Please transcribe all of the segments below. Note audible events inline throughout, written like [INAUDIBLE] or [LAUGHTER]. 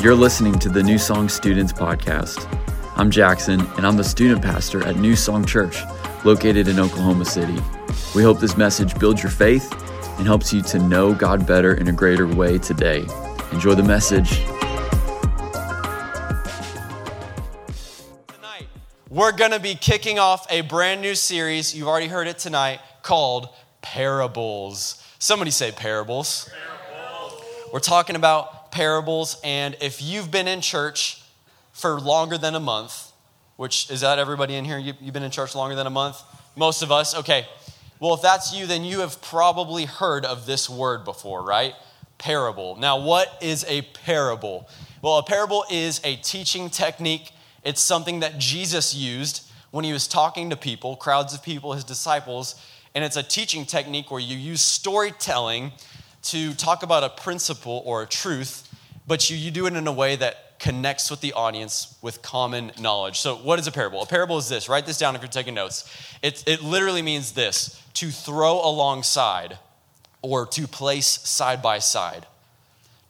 You're listening to the New Song Students Podcast. I'm Jackson, and I'm the student pastor at New Song Church, located in Oklahoma City. We hope this message builds your faith and helps you to know God better in a greater way today. Enjoy the message. Tonight, we're going to be kicking off a brand new series. You've already heard it tonight called Parables. Somebody say parables. parables. We're talking about parables, and if you've been in church for longer than a month, which is that everybody in here? You, have been in church longer than a month? Most of us? Okay. Well, if that's you, then you have probably heard of this word before, right? Parable. Now, what is a parable? Well, a parable is a teaching technique. It's something that Jesus used when he was talking to people, crowds of people, his disciples, and it's a teaching technique where you use storytelling to talk about a principle or a truth, but you, you do it in a way that connects with the audience with common knowledge. So, what is a parable? A parable is this. Write this down if you're taking notes. It, it literally means this to throw alongside or to place side by side.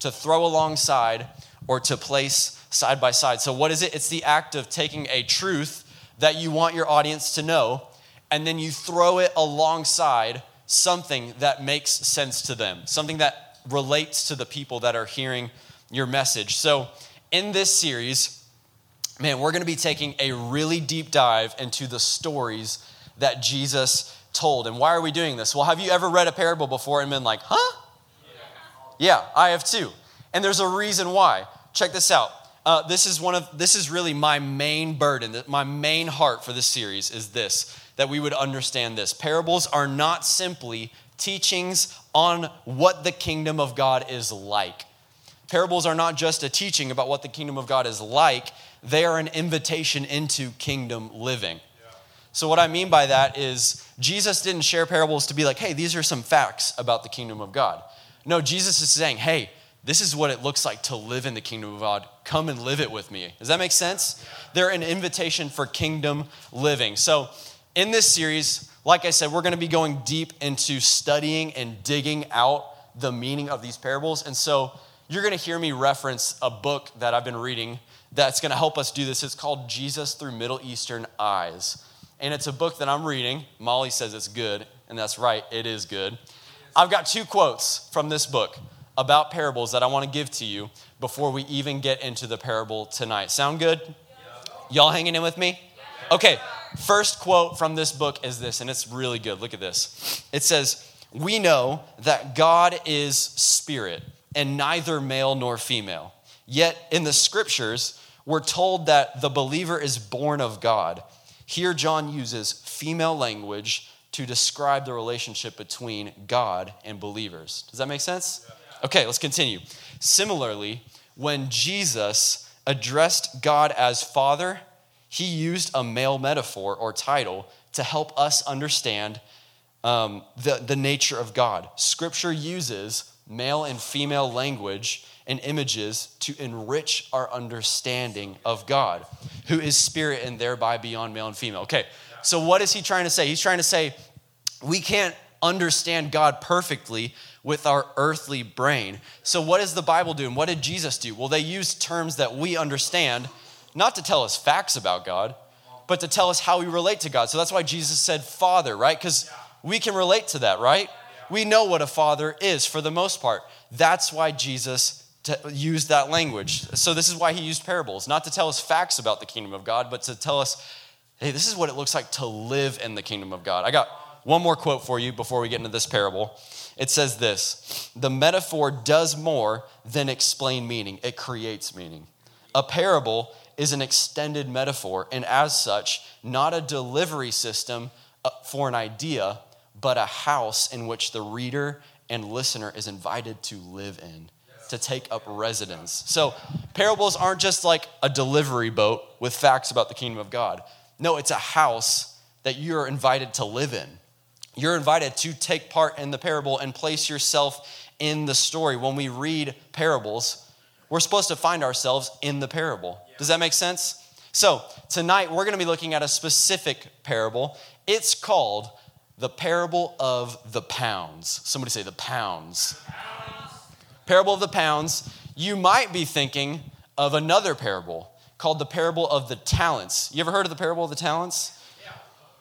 To throw alongside or to place side by side. So, what is it? It's the act of taking a truth that you want your audience to know, and then you throw it alongside something that makes sense to them, something that relates to the people that are hearing your message. So, in this series, man, we're going to be taking a really deep dive into the stories that Jesus told. And why are we doing this? Well, have you ever read a parable before and been like, huh? Yeah, I have too. And there's a reason why. Check this out. Uh, this is one of this is really my main burden my main heart for this series is this that we would understand this parables are not simply teachings on what the kingdom of god is like parables are not just a teaching about what the kingdom of god is like they are an invitation into kingdom living so, what I mean by that is, Jesus didn't share parables to be like, hey, these are some facts about the kingdom of God. No, Jesus is saying, hey, this is what it looks like to live in the kingdom of God. Come and live it with me. Does that make sense? They're an invitation for kingdom living. So, in this series, like I said, we're going to be going deep into studying and digging out the meaning of these parables. And so, you're going to hear me reference a book that I've been reading that's going to help us do this. It's called Jesus Through Middle Eastern Eyes and it's a book that I'm reading. Molly says it's good, and that's right, it is good. I've got two quotes from this book about parables that I want to give to you before we even get into the parable tonight. Sound good? Y'all hanging in with me? Okay, first quote from this book is this, and it's really good. Look at this. It says, We know that God is spirit and neither male nor female. Yet in the scriptures, we're told that the believer is born of God here, John uses female language to describe the relationship between God and believers. Does that make sense? Okay, let's continue. Similarly, when Jesus addressed God as Father, he used a male metaphor or title to help us understand um, the, the nature of God. Scripture uses male and female language and images to enrich our understanding of God, who is spirit and thereby beyond male and female. Okay, so what is he trying to say? He's trying to say we can't understand God perfectly with our earthly brain. So, what is the Bible doing? What did Jesus do? Well, they use terms that we understand, not to tell us facts about God, but to tell us how we relate to God. So, that's why Jesus said Father, right? Because we can relate to that, right? We know what a father is for the most part. That's why Jesus used that language. So, this is why he used parables, not to tell us facts about the kingdom of God, but to tell us, hey, this is what it looks like to live in the kingdom of God. I got one more quote for you before we get into this parable. It says this The metaphor does more than explain meaning, it creates meaning. A parable is an extended metaphor, and as such, not a delivery system uh, for an idea, but a house in which the reader and listener is invited to live in to take up residence. So, parables aren't just like a delivery boat with facts about the kingdom of God. No, it's a house that you're invited to live in. You're invited to take part in the parable and place yourself in the story. When we read parables, we're supposed to find ourselves in the parable. Does that make sense? So, tonight we're going to be looking at a specific parable. It's called the parable of the pounds. Somebody say the pounds. Parable of the pounds, you might be thinking of another parable called the parable of the talents. You ever heard of the parable of the talents?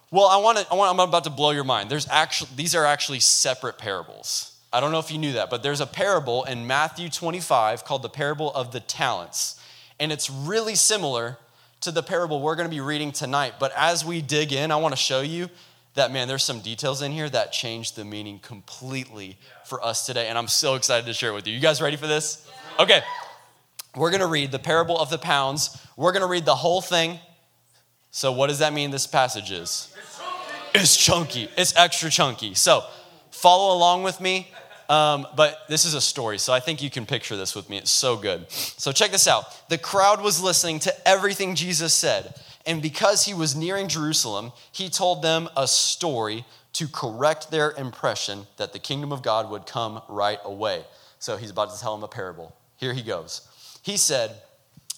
Well, I want to, I want, I'm about to blow your mind. There's actually, these are actually separate parables. I don't know if you knew that, but there's a parable in Matthew 25 called the parable of the talents. And it's really similar to the parable we're going to be reading tonight. But as we dig in, I want to show you that, man, there's some details in here that change the meaning completely for us today. And I'm so excited to share it with you. You guys ready for this? Okay. We're going to read the parable of the pounds. We're going to read the whole thing. So, what does that mean this passage is? It's chunky. It's extra chunky. So, follow along with me. Um, but this is a story, so I think you can picture this with me. It's so good. So, check this out. The crowd was listening to everything Jesus said. And because he was nearing Jerusalem, he told them a story to correct their impression that the kingdom of God would come right away. So, he's about to tell them a parable. Here he goes. He said,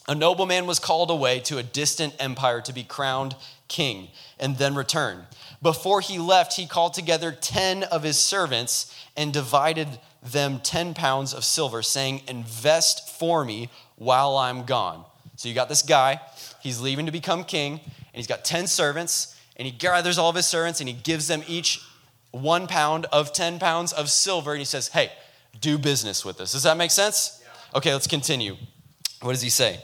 A nobleman was called away to a distant empire to be crowned king and then return. Before he left, he called together 10 of his servants and divided them 10 pounds of silver, saying, Invest for me while I'm gone. So you got this guy, he's leaving to become king, and he's got 10 servants, and he gathers all of his servants and he gives them each one pound of 10 pounds of silver, and he says, Hey, do business with this. Does that make sense? Okay, let's continue. What does he say?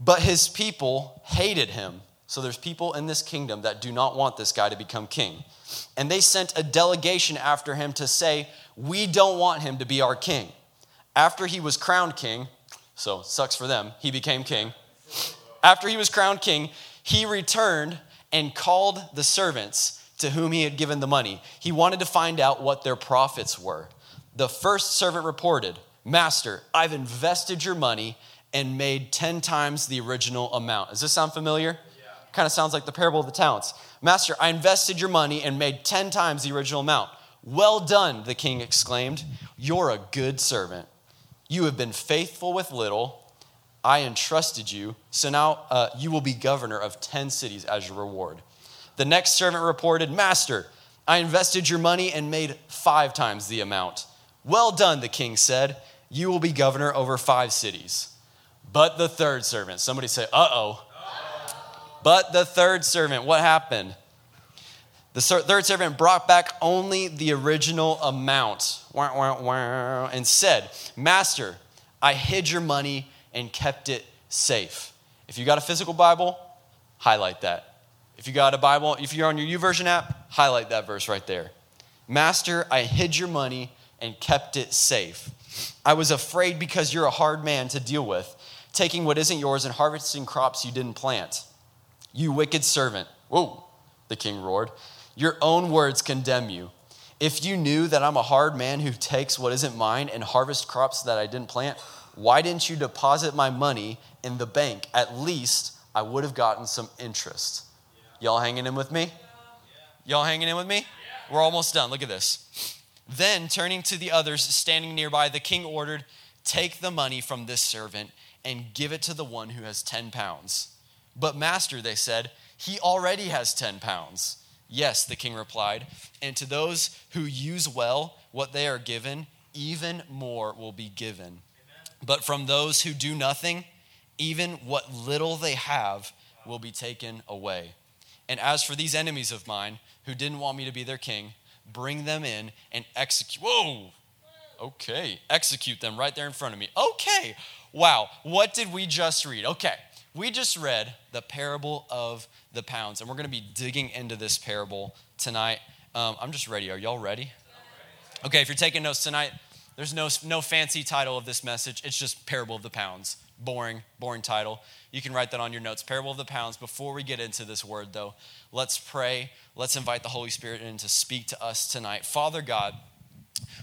But his people hated him so there's people in this kingdom that do not want this guy to become king. And they sent a delegation after him to say, We don't want him to be our king. After he was crowned king, so sucks for them, he became king. After he was crowned king, he returned and called the servants to whom he had given the money. He wanted to find out what their profits were. The first servant reported, Master, I've invested your money and made 10 times the original amount. Does this sound familiar? Kind of sounds like the parable of the talents. Master, I invested your money and made 10 times the original amount. Well done, the king exclaimed. You're a good servant. You have been faithful with little. I entrusted you, so now uh, you will be governor of 10 cities as your reward. The next servant reported, Master, I invested your money and made five times the amount. Well done, the king said. You will be governor over five cities. But the third servant, somebody say, uh oh. But the third servant, what happened? The third servant brought back only the original amount and said, Master, I hid your money and kept it safe. If you got a physical Bible, highlight that. If you got a Bible, if you're on your YouVersion app, highlight that verse right there. Master, I hid your money and kept it safe. I was afraid because you're a hard man to deal with, taking what isn't yours and harvesting crops you didn't plant. You wicked servant. Whoa, the king roared. Your own words condemn you. If you knew that I'm a hard man who takes what isn't mine and harvest crops that I didn't plant, why didn't you deposit my money in the bank? At least I would have gotten some interest. Y'all hanging in with me? Y'all hanging in with me? We're almost done. Look at this. Then, turning to the others standing nearby, the king ordered, Take the money from this servant and give it to the one who has 10 pounds. But, Master, they said, he already has 10 pounds. Yes, the king replied, and to those who use well what they are given, even more will be given. But from those who do nothing, even what little they have will be taken away. And as for these enemies of mine who didn't want me to be their king, bring them in and execute. Whoa! Okay, execute them right there in front of me. Okay, wow, what did we just read? Okay, we just read the parable of the pounds, and we're going to be digging into this parable tonight. Um, I'm just ready. Are y'all ready? Okay, if you're taking notes tonight, there's no, no fancy title of this message. It's just Parable of the Pounds. Boring, boring title. You can write that on your notes. Parable of the Pounds. Before we get into this word, though, let's pray. Let's invite the Holy Spirit in to speak to us tonight. Father God,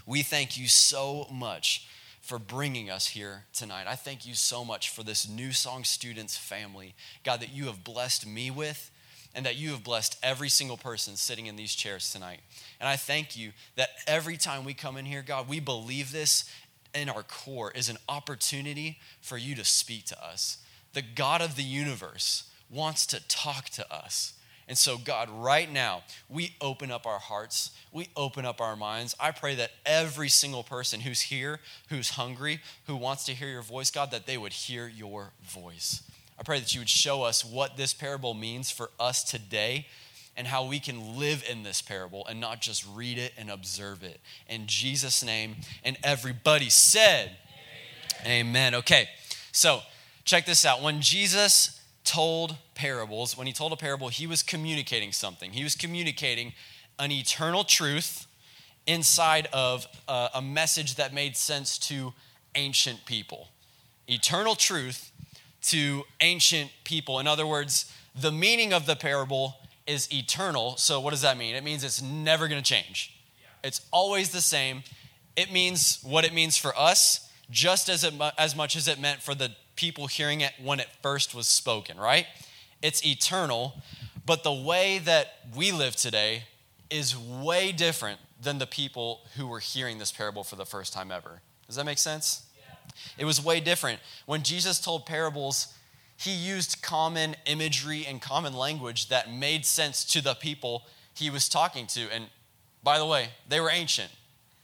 we thank you so much for bringing us here tonight. I thank you so much for this New Song Students family, God, that you have blessed me with and that you have blessed every single person sitting in these chairs tonight. And I thank you that every time we come in here, God, we believe this in our core is an opportunity for you to speak to us. The God of the universe wants to talk to us. And so, God, right now, we open up our hearts, we open up our minds. I pray that every single person who's here, who's hungry, who wants to hear your voice, God, that they would hear your voice. I pray that you would show us what this parable means for us today and how we can live in this parable and not just read it and observe it. In Jesus' name, and everybody said, Amen. Amen. Okay, so check this out. When Jesus told parables, when he told a parable, he was communicating something. He was communicating an eternal truth inside of a, a message that made sense to ancient people. Eternal truth to ancient people. In other words, the meaning of the parable is eternal. So, what does that mean? It means it's never going to change, it's always the same. It means what it means for us, just as, it, as much as it meant for the people hearing it when it first was spoken, right? It's eternal, but the way that we live today is way different than the people who were hearing this parable for the first time ever. Does that make sense? Yeah. It was way different. When Jesus told parables, he used common imagery and common language that made sense to the people he was talking to. And by the way, they were ancient.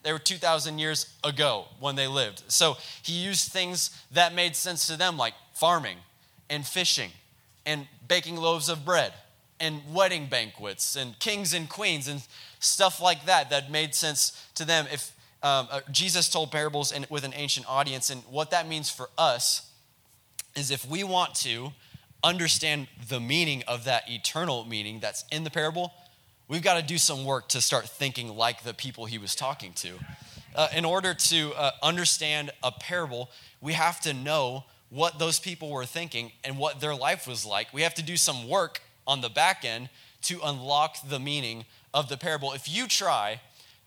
They were 2,000 years ago when they lived. So he used things that made sense to them, like farming and fishing and baking loaves of bread and wedding banquets and kings and queens and stuff like that that made sense to them. If um, uh, Jesus told parables in, with an ancient audience, and what that means for us is if we want to understand the meaning of that eternal meaning that's in the parable, We've got to do some work to start thinking like the people he was talking to. Uh, in order to uh, understand a parable, we have to know what those people were thinking and what their life was like. We have to do some work on the back end to unlock the meaning of the parable. If you try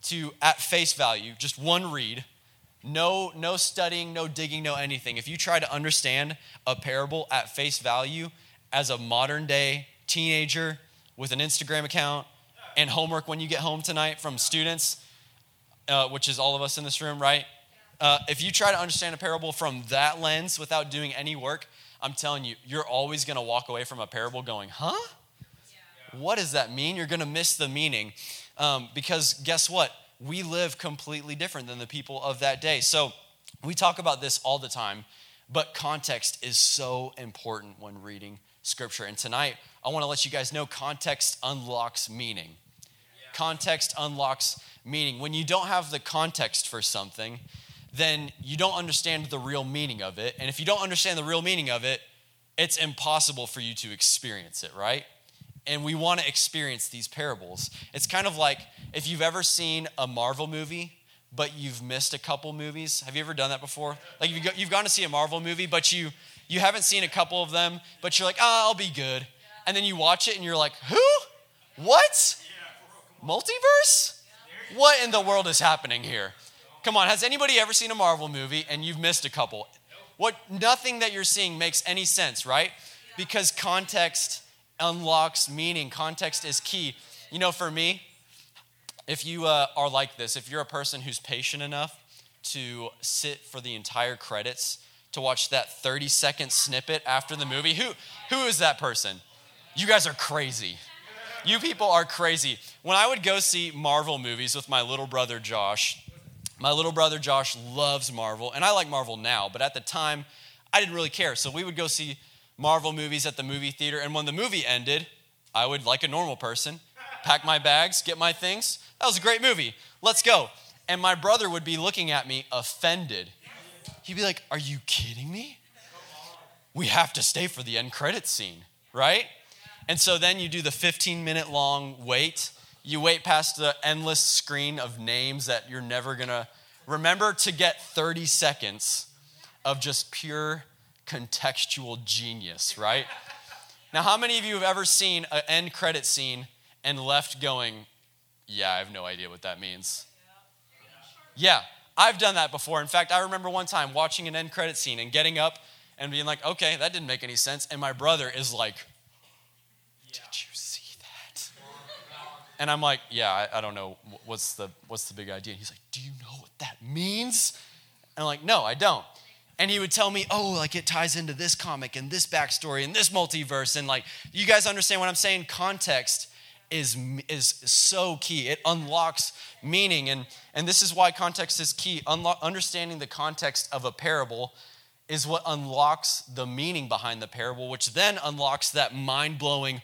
to, at face value, just one read, no, no studying, no digging, no anything, if you try to understand a parable at face value as a modern day teenager with an Instagram account, and homework when you get home tonight from students, uh, which is all of us in this room, right? Uh, if you try to understand a parable from that lens without doing any work, I'm telling you, you're always going to walk away from a parable going, huh? Yeah. What does that mean? You're going to miss the meaning. Um, because guess what? We live completely different than the people of that day. So we talk about this all the time, but context is so important when reading scripture. And tonight, I want to let you guys know context unlocks meaning. Context unlocks meaning. When you don't have the context for something, then you don't understand the real meaning of it. And if you don't understand the real meaning of it, it's impossible for you to experience it, right? And we want to experience these parables. It's kind of like if you've ever seen a Marvel movie, but you've missed a couple movies. Have you ever done that before? Like you've gone to see a Marvel movie, but you you haven't seen a couple of them, but you're like, oh, I'll be good. And then you watch it and you're like, who? What? Multiverse? What in the world is happening here? Come on, has anybody ever seen a Marvel movie and you've missed a couple? What nothing that you're seeing makes any sense, right? Because context unlocks meaning. Context is key. You know, for me, if you uh, are like this, if you're a person who's patient enough to sit for the entire credits, to watch that 30 second snippet after the movie, who, who is that person? You guys are crazy. You people are crazy. When I would go see Marvel movies with my little brother Josh, my little brother Josh loves Marvel, and I like Marvel now, but at the time, I didn't really care. So we would go see Marvel movies at the movie theater, and when the movie ended, I would, like a normal person, pack my bags, get my things. That was a great movie. Let's go. And my brother would be looking at me offended. He'd be like, Are you kidding me? We have to stay for the end credit scene, right? And so then you do the 15 minute long wait. You wait past the endless screen of names that you're never gonna remember to get 30 seconds of just pure contextual genius, right? Now, how many of you have ever seen an end credit scene and left going, Yeah, I have no idea what that means? Yeah, I've done that before. In fact, I remember one time watching an end credit scene and getting up and being like, Okay, that didn't make any sense. And my brother is like, did you? And I'm like, yeah, I, I, don't know. What's the, what's the big idea? And he's like, do you know what that means? And I'm like, no, I don't. and he would tell me, oh, like it ties into this comic and this backstory and this multiverse. And like, you guys understand what I'm saying? Context is, is so key. It unlocks meaning. And, and this is why context is key. Unlo- understanding the context of a parable is what unlocks the meaning behind the parable, which then unlocks that mind blowing,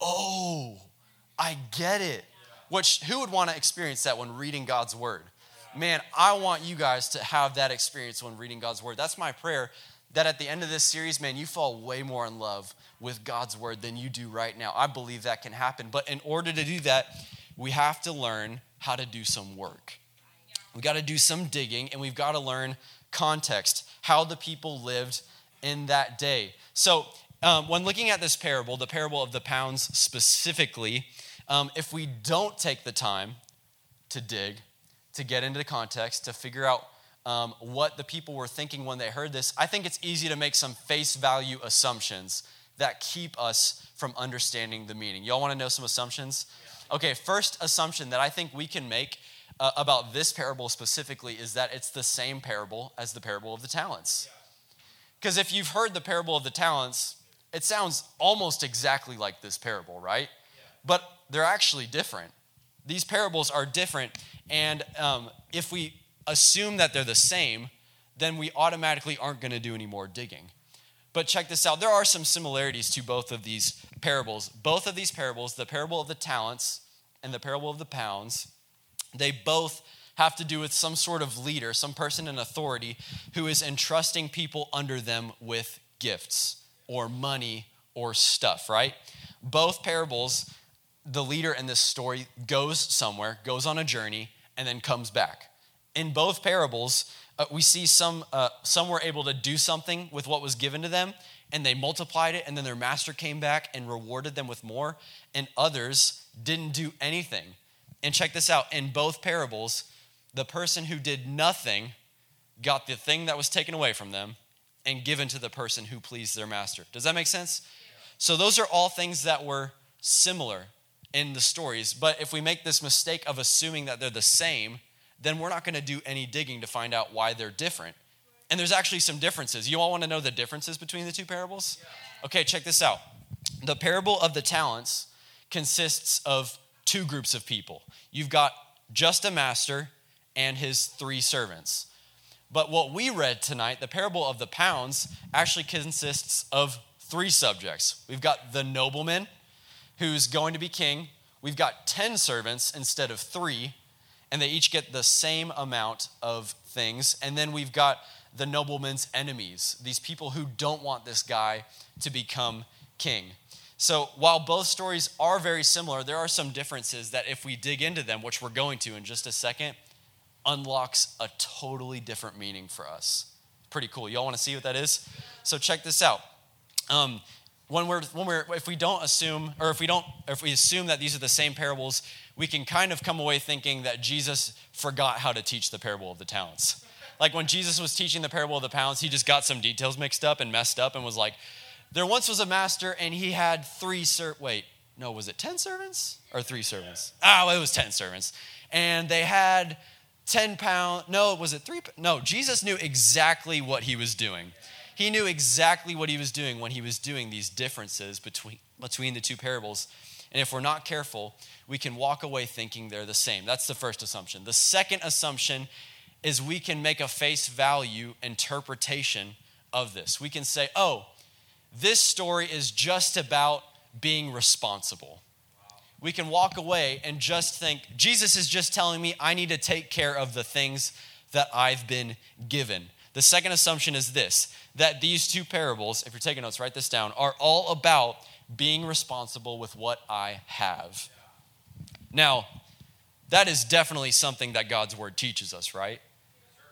oh, I get it. Which, who would want to experience that when reading God's word? man, I want you guys to have that experience when reading God's word. That's my prayer that at the end of this series, man, you fall way more in love with God's word than you do right now. I believe that can happen. But in order to do that, we have to learn how to do some work. We got to do some digging and we've got to learn context, how the people lived in that day. So, um, when looking at this parable, the parable of the pounds specifically, um, if we don't take the time to dig, to get into the context, to figure out um, what the people were thinking when they heard this, I think it's easy to make some face value assumptions that keep us from understanding the meaning. Y'all want to know some assumptions? Okay, first assumption that I think we can make uh, about this parable specifically is that it's the same parable as the parable of the talents. Because if you've heard the parable of the talents, it sounds almost exactly like this parable, right? But they're actually different. These parables are different and um, if we assume that they're the same, then we automatically aren't going to do any more digging. But check this out there are some similarities to both of these parables. Both of these parables, the parable of the talents and the parable of the pounds, they both have to do with some sort of leader, some person in authority who is entrusting people under them with gifts or money or stuff, right? Both parables, the leader in this story goes somewhere, goes on a journey, and then comes back. In both parables, uh, we see some, uh, some were able to do something with what was given to them, and they multiplied it, and then their master came back and rewarded them with more, and others didn't do anything. And check this out in both parables, the person who did nothing got the thing that was taken away from them and given to the person who pleased their master. Does that make sense? So, those are all things that were similar in the stories. But if we make this mistake of assuming that they're the same, then we're not going to do any digging to find out why they're different. And there's actually some differences. You all want to know the differences between the two parables? Okay, check this out. The parable of the talents consists of two groups of people. You've got just a master and his three servants. But what we read tonight, the parable of the pounds, actually consists of three subjects. We've got the nobleman, who's going to be king. We've got 10 servants instead of three, and they each get the same amount of things. And then we've got the nobleman's enemies, these people who don't want this guy to become king. So while both stories are very similar, there are some differences that, if we dig into them, which we're going to in just a second, unlocks a totally different meaning for us. Pretty cool. Y'all want to see what that is? So check this out. Um, when we're, when we're if we don't assume or if we don't if we assume that these are the same parables we can kind of come away thinking that jesus forgot how to teach the parable of the talents. Like when jesus was teaching the parable of the talents he just got some details mixed up and messed up and was like there once was a master and he had three ser wait no was it 10 servants or three servants? Oh it was 10 servants. And they had 10 pound no was it three no jesus knew exactly what he was doing he knew exactly what he was doing when he was doing these differences between, between the two parables. And if we're not careful, we can walk away thinking they're the same. That's the first assumption. The second assumption is we can make a face value interpretation of this. We can say, oh, this story is just about being responsible. We can walk away and just think, Jesus is just telling me I need to take care of the things that I've been given. The second assumption is this that these two parables, if you're taking notes, write this down, are all about being responsible with what I have. Now, that is definitely something that God's word teaches us, right?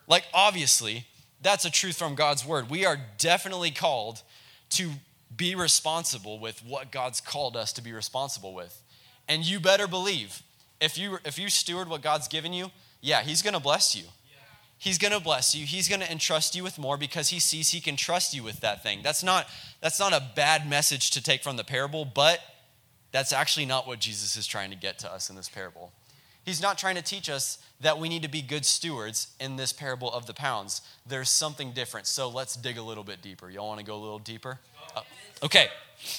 Like, obviously, that's a truth from God's word. We are definitely called to be responsible with what God's called us to be responsible with. And you better believe if you if you steward what God's given you, yeah, he's to bless you. He's going to bless you. He's going to entrust you with more because he sees he can trust you with that thing. That's not that's not a bad message to take from the parable, but that's actually not what Jesus is trying to get to us in this parable. He's not trying to teach us that we need to be good stewards in this parable of the pounds. There's something different. So let's dig a little bit deeper. Y'all want to go a little deeper? Uh, okay.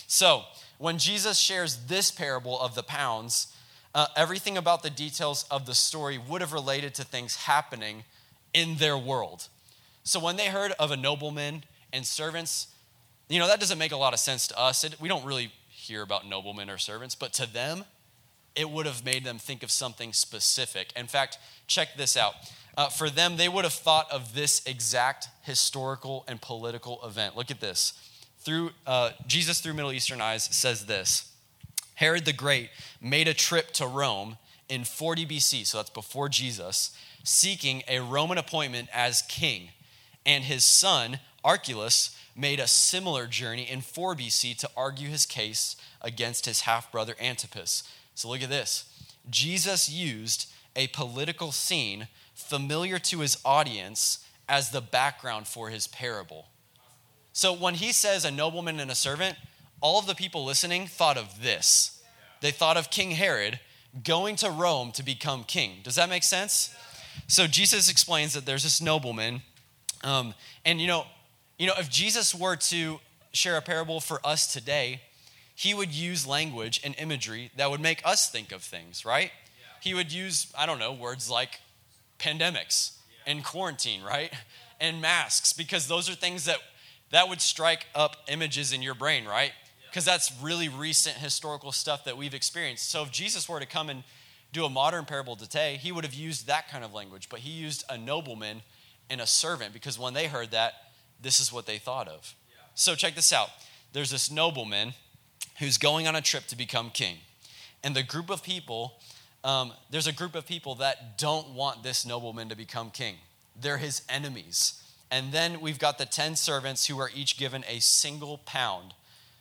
So when Jesus shares this parable of the pounds, uh, everything about the details of the story would have related to things happening in their world. So when they heard of a nobleman and servants, you know, that doesn't make a lot of sense to us. It, we don't really hear about noblemen or servants, but to them, it would have made them think of something specific. In fact, check this out. Uh, for them, they would have thought of this exact historical and political event. Look at this. Through uh, Jesus, through Middle Eastern eyes, says this: Herod the Great made a trip to Rome in 40 BC, so that's before Jesus, seeking a Roman appointment as king, and his son Archelaus made a similar journey in 4 BC to argue his case against his half brother Antipas. So look at this. Jesus used a political scene familiar to his audience as the background for his parable. So when he says a nobleman and a servant, all of the people listening thought of this. They thought of King Herod going to Rome to become king. Does that make sense? So Jesus explains that there's this nobleman, um, and you know, you know, if Jesus were to share a parable for us today, he would use language and imagery that would make us think of things, right? Yeah. He would use, I don't know, words like pandemics yeah. and quarantine, right? And masks, because those are things that that would strike up images in your brain, right? Because that's really recent historical stuff that we've experienced. So if Jesus were to come and do a modern parable today, he would have used that kind of language, but he used a nobleman and a servant because when they heard that, this is what they thought of. So check this out. There's this nobleman who's going on a trip to become king. And the group of people, um, there's a group of people that don't want this nobleman to become king. They're his enemies. And then we've got the 10 servants who are each given a single pound.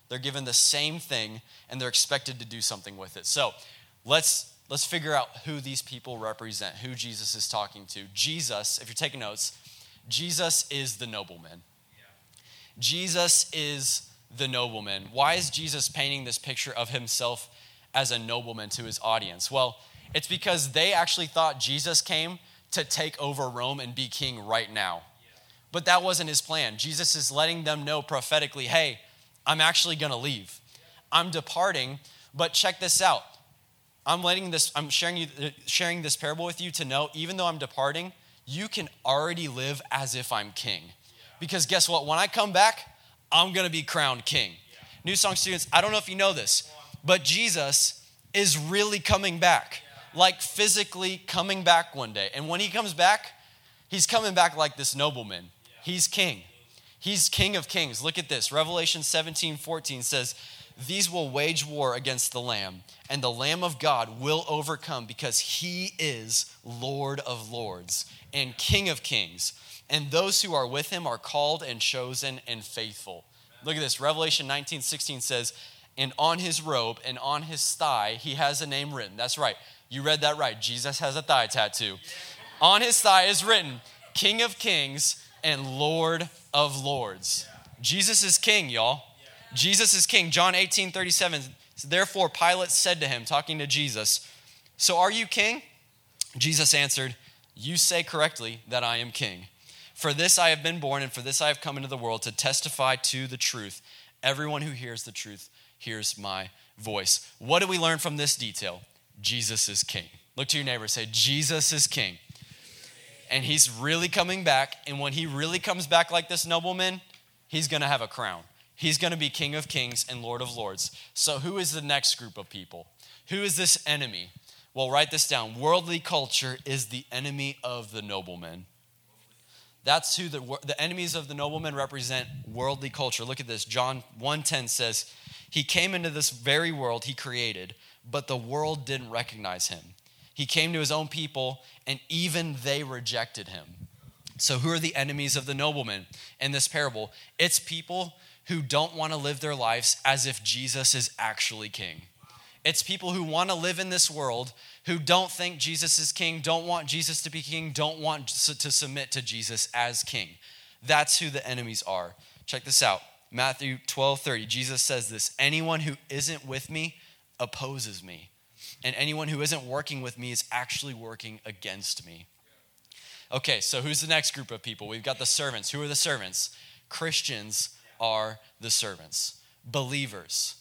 They're given the same thing and they're expected to do something with it. So let's, let's figure out who these people represent, who Jesus is talking to. Jesus, if you're taking notes, Jesus is the nobleman. Jesus is the nobleman. Why is Jesus painting this picture of himself as a nobleman to his audience? Well, it's because they actually thought Jesus came to take over Rome and be king right now. But that wasn't his plan. Jesus is letting them know prophetically hey, I'm actually going to leave. I'm departing, but check this out. I'm letting this, I'm sharing, you, uh, sharing this parable with you to know, even though I'm departing, you can already live as if I'm king. Because guess what? When I come back, I'm gonna be crowned king. New Song students, I don't know if you know this, but Jesus is really coming back, like physically coming back one day. And when he comes back, he's coming back like this nobleman. He's king. He's king of kings. Look at this. Revelation 17 14 says, These will wage war against the Lamb, and the Lamb of God will overcome because he is Lord of lords and King of kings and those who are with him are called and chosen and faithful. Look at this. Revelation 19 16 says, And on his robe and on his thigh, he has a name written. That's right. You read that right. Jesus has a thigh tattoo. On his thigh is written, King of kings and Lord of lords. Jesus is king, y'all. Jesus is king. John 18 37. Therefore, Pilate said to him, talking to Jesus, So are you king? Jesus answered, You say correctly that I am king. For this I have been born, and for this I have come into the world to testify to the truth. Everyone who hears the truth hears my voice. What do we learn from this detail? Jesus is king. Look to your neighbor, say, Jesus is king. And he's really coming back. And when he really comes back like this nobleman, he's going to have a crown. He's going to be King of Kings and Lord of Lords. So, who is the next group of people? Who is this enemy? Well, write this down. Worldly culture is the enemy of the nobleman. That's who the, the enemies of the nobleman represent worldly culture. Look at this. John 1:10 says, "He came into this very world he created, but the world didn't recognize him. He came to his own people, and even they rejected him." So who are the enemies of the nobleman in this parable? It's people who don't want to live their lives as if Jesus is actually king. It's people who want to live in this world who don't think Jesus is king, don't want Jesus to be king, don't want to submit to Jesus as king. That's who the enemies are. Check this out. Matthew 12 30. Jesus says this Anyone who isn't with me opposes me. and anyone who isn't working with me is actually working against me. Okay, so who's the next group of people? We've got the servants. Who are the servants? Christians are the servants. Believers,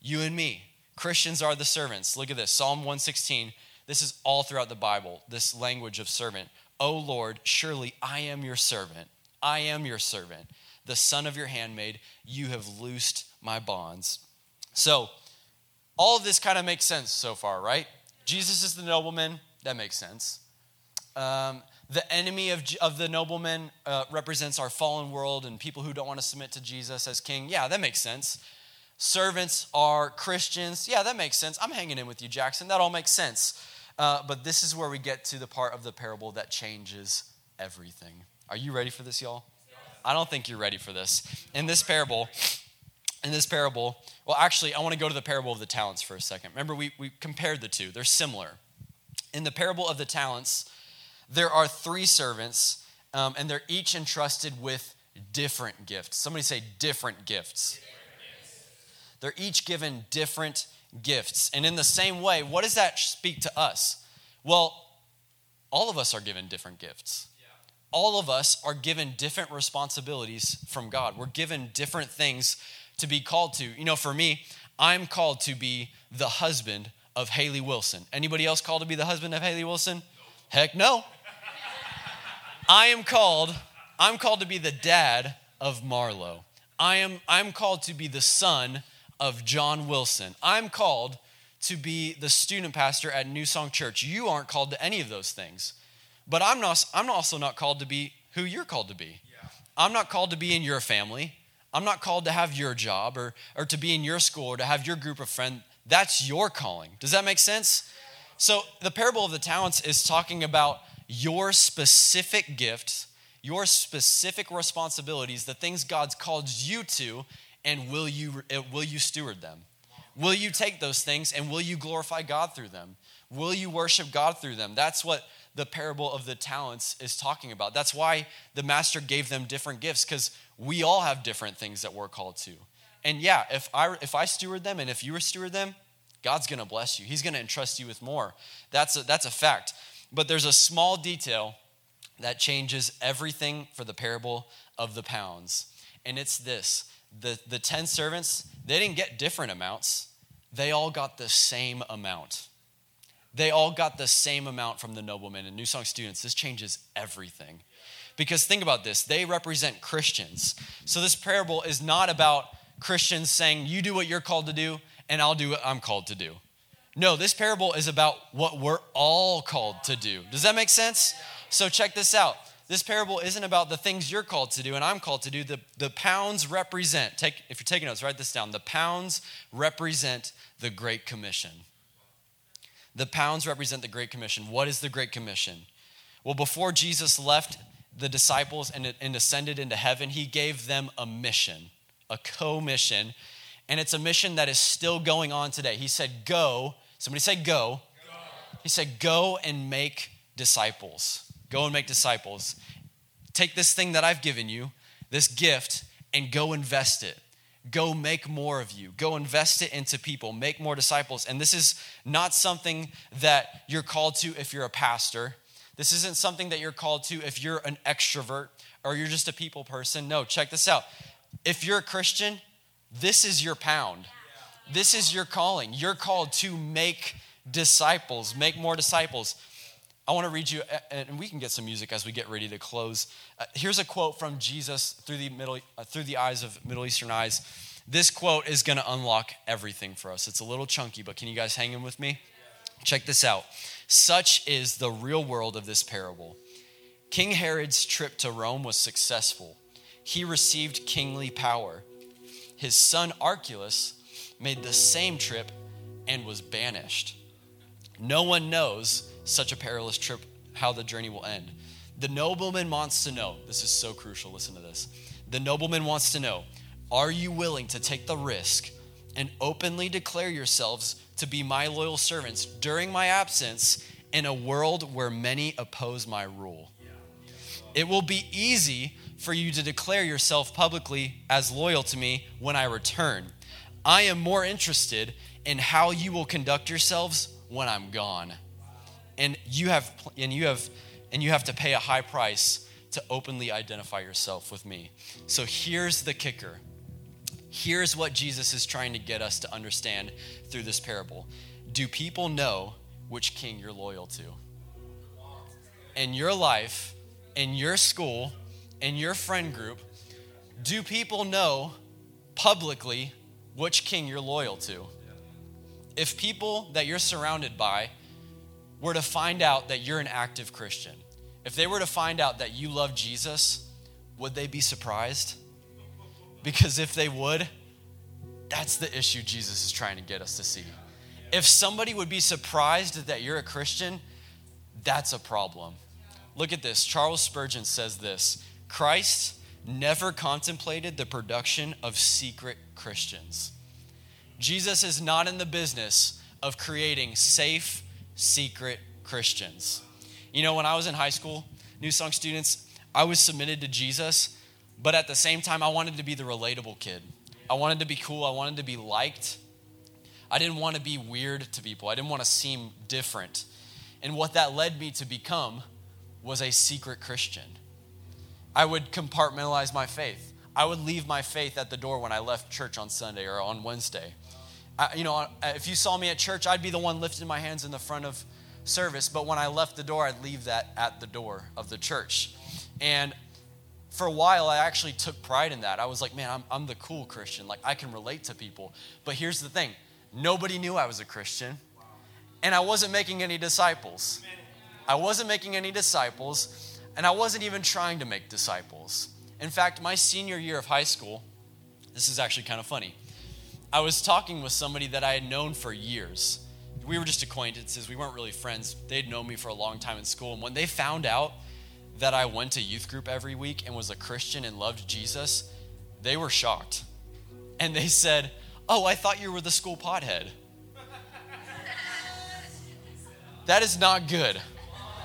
you and me. Christians are the servants. Look at this Psalm 116. This is all throughout the Bible, this language of servant. O Lord, surely I am your servant. I am your servant, the son of your handmaid. You have loosed my bonds. So, all of this kind of makes sense so far, right? Jesus is the nobleman. That makes sense. Um, the enemy of, of the nobleman uh, represents our fallen world and people who don't want to submit to Jesus as king. Yeah, that makes sense. Servants are Christians. Yeah, that makes sense. I'm hanging in with you, Jackson. That all makes sense. Uh, but this is where we get to the part of the parable that changes everything. Are you ready for this, y'all? I don't think you're ready for this. In this parable, in this parable, well, actually, I want to go to the parable of the talents for a second. Remember, we, we compared the two, they're similar. In the parable of the talents, there are three servants, um, and they're each entrusted with different gifts. Somebody say different gifts. They're each given different gifts. And in the same way, what does that speak to us? Well, all of us are given different gifts. All of us are given different responsibilities from God. We're given different things to be called to. You know, for me, I'm called to be the husband of Haley Wilson. Anybody else called to be the husband of Haley Wilson? Heck no. I am called, I'm called to be the dad of Marlo. I am I'm called to be the son of John Wilson. I'm called to be the student pastor at New Song Church. You aren't called to any of those things. But I'm not I'm also not called to be who you're called to be. Yeah. I'm not called to be in your family. I'm not called to have your job or, or to be in your school or to have your group of friends. That's your calling. Does that make sense? So, the parable of the talents is talking about your specific gifts, your specific responsibilities, the things God's called you to, and will you, uh, will you steward them? Will you take those things and will you glorify God through them? Will you worship God through them? That's what the parable of the talents is talking about. That's why the master gave them different gifts because we all have different things that we're called to. And yeah, if I if I steward them and if you steward them, God's going to bless you. He's going to entrust you with more. That's a, that's a fact. But there's a small detail that changes everything for the parable of the pounds. And it's this. The the 10 servants, they didn't get different amounts. They all got the same amount. They all got the same amount from the nobleman. And New Song students, this changes everything. Because think about this they represent Christians. So this parable is not about Christians saying, You do what you're called to do, and I'll do what I'm called to do. No, this parable is about what we're all called to do. Does that make sense? So check this out. This parable isn't about the things you're called to do and I'm called to do. The, the pounds represent, take, if you're taking notes, write this down. The pounds represent the Great Commission. The pounds represent the Great Commission. What is the Great Commission? Well, before Jesus left the disciples and, and ascended into heaven, he gave them a mission, a co mission. And it's a mission that is still going on today. He said, Go. Somebody say, Go. go. He said, Go and make disciples. Go and make disciples. Take this thing that I've given you, this gift, and go invest it. Go make more of you. Go invest it into people. Make more disciples. And this is not something that you're called to if you're a pastor. This isn't something that you're called to if you're an extrovert or you're just a people person. No, check this out. If you're a Christian, this is your pound. This is your calling. You're called to make disciples, make more disciples. I want to read you, and we can get some music as we get ready to close. Uh, here's a quote from Jesus through the middle, uh, through the eyes of Middle Eastern eyes. This quote is going to unlock everything for us. It's a little chunky, but can you guys hang in with me? Check this out. Such is the real world of this parable. King Herod's trip to Rome was successful. He received kingly power. His son Archelaus made the same trip and was banished. No one knows such a perilous trip how the journey will end. The nobleman wants to know this is so crucial. Listen to this. The nobleman wants to know Are you willing to take the risk and openly declare yourselves to be my loyal servants during my absence in a world where many oppose my rule. It will be easy for you to declare yourself publicly as loyal to me when I return. I am more interested in how you will conduct yourselves when I'm gone. And you have and you have and you have to pay a high price to openly identify yourself with me. So here's the kicker. Here's what Jesus is trying to get us to understand through this parable. Do people know which king you're loyal to? In your life, in your school, in your friend group, do people know publicly which king you're loyal to? If people that you're surrounded by were to find out that you're an active Christian, if they were to find out that you love Jesus, would they be surprised? Because if they would, that's the issue Jesus is trying to get us to see. If somebody would be surprised that you're a Christian, that's a problem. Look at this. Charles Spurgeon says this Christ never contemplated the production of secret Christians. Jesus is not in the business of creating safe, secret Christians. You know, when I was in high school, New Song students, I was submitted to Jesus, but at the same time, I wanted to be the relatable kid. I wanted to be cool, I wanted to be liked. I didn't want to be weird to people, I didn't want to seem different. And what that led me to become was a secret Christian. I would compartmentalize my faith. I would leave my faith at the door when I left church on Sunday or on Wednesday. I, you know, if you saw me at church, I'd be the one lifting my hands in the front of service, but when I left the door, I'd leave that at the door of the church. And for a while, I actually took pride in that. I was like, man, I'm, I'm the cool Christian. Like, I can relate to people. But here's the thing nobody knew I was a Christian, and I wasn't making any disciples. I wasn't making any disciples, and I wasn't even trying to make disciples. In fact, my senior year of high school, this is actually kind of funny. I was talking with somebody that I had known for years we were just acquaintances. We weren't really friends. They'd known me for a long time in school. And when they found out that I went to youth group every week and was a Christian and loved Jesus, they were shocked. And they said, Oh, I thought you were the school pothead. [LAUGHS] that is not good.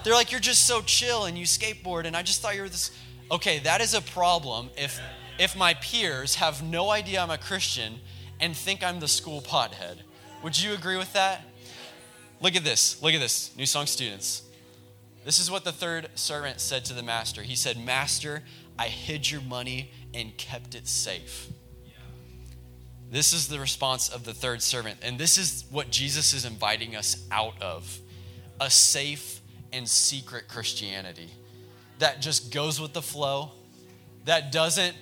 They're like, You're just so chill and you skateboard, and I just thought you were this. Okay, that is a problem if if my peers have no idea I'm a Christian and think I'm the school pothead. Would you agree with that? Look at this. Look at this, New Song students. This is what the third servant said to the master. He said, Master, I hid your money and kept it safe. This is the response of the third servant. And this is what Jesus is inviting us out of a safe and secret Christianity that just goes with the flow, that doesn't,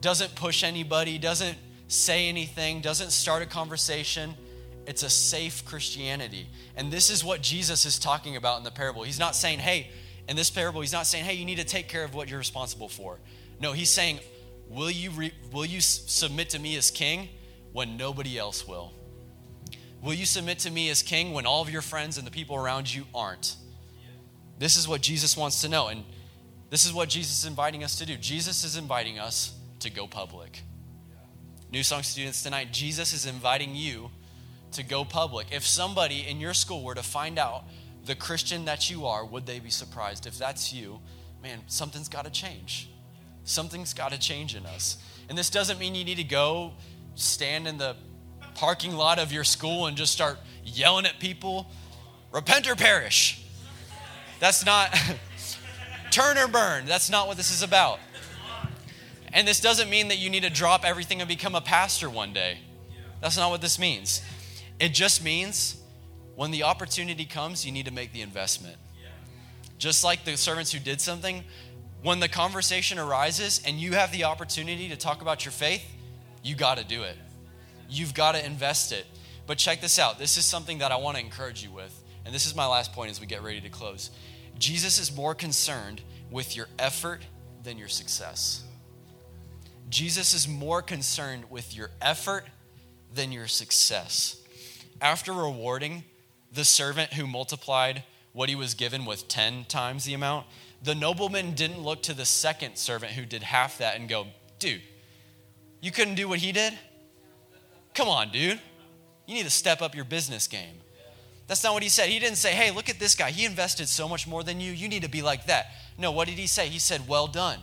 doesn't push anybody, doesn't say anything, doesn't start a conversation it's a safe Christianity. And this is what Jesus is talking about in the parable. He's not saying, hey, in this parable, he's not saying, hey, you need to take care of what you're responsible for. No, he's saying, will you, re- will you submit to me as king when nobody else will? Will you submit to me as king when all of your friends and the people around you aren't? This is what Jesus wants to know. And this is what Jesus is inviting us to do. Jesus is inviting us to go public. New Song students tonight, Jesus is inviting you to go public. If somebody in your school were to find out the Christian that you are, would they be surprised? If that's you, man, something's got to change. Something's got to change in us. And this doesn't mean you need to go stand in the parking lot of your school and just start yelling at people, repent or perish. That's not, [LAUGHS] turn or burn. That's not what this is about. And this doesn't mean that you need to drop everything and become a pastor one day. That's not what this means. It just means when the opportunity comes, you need to make the investment. Just like the servants who did something, when the conversation arises and you have the opportunity to talk about your faith, you got to do it. You've got to invest it. But check this out. This is something that I want to encourage you with. And this is my last point as we get ready to close. Jesus is more concerned with your effort than your success. Jesus is more concerned with your effort than your success after rewarding the servant who multiplied what he was given with 10 times the amount, the nobleman didn't look to the second servant who did half that and go, dude, you couldn't do what he did? Come on, dude. You need to step up your business game. That's not what he said. He didn't say, hey, look at this guy. He invested so much more than you. You need to be like that. No, what did he say? He said, well done,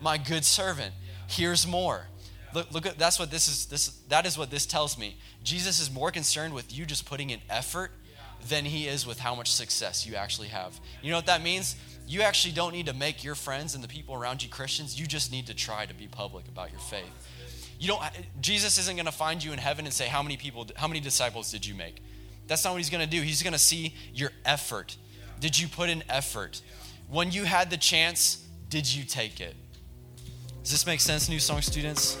my good servant. Here's more. Look, look at that's what this is. This that is what this tells me. Jesus is more concerned with you just putting in effort than he is with how much success you actually have. You know what that means? You actually don't need to make your friends and the people around you Christians. You just need to try to be public about your faith. You don't Jesus isn't going to find you in heaven and say how many people how many disciples did you make? That's not what he's going to do. He's going to see your effort. Did you put in effort? When you had the chance, did you take it? Does this make sense, New Song students?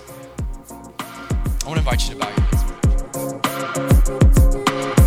I want to invite you to bow your heads.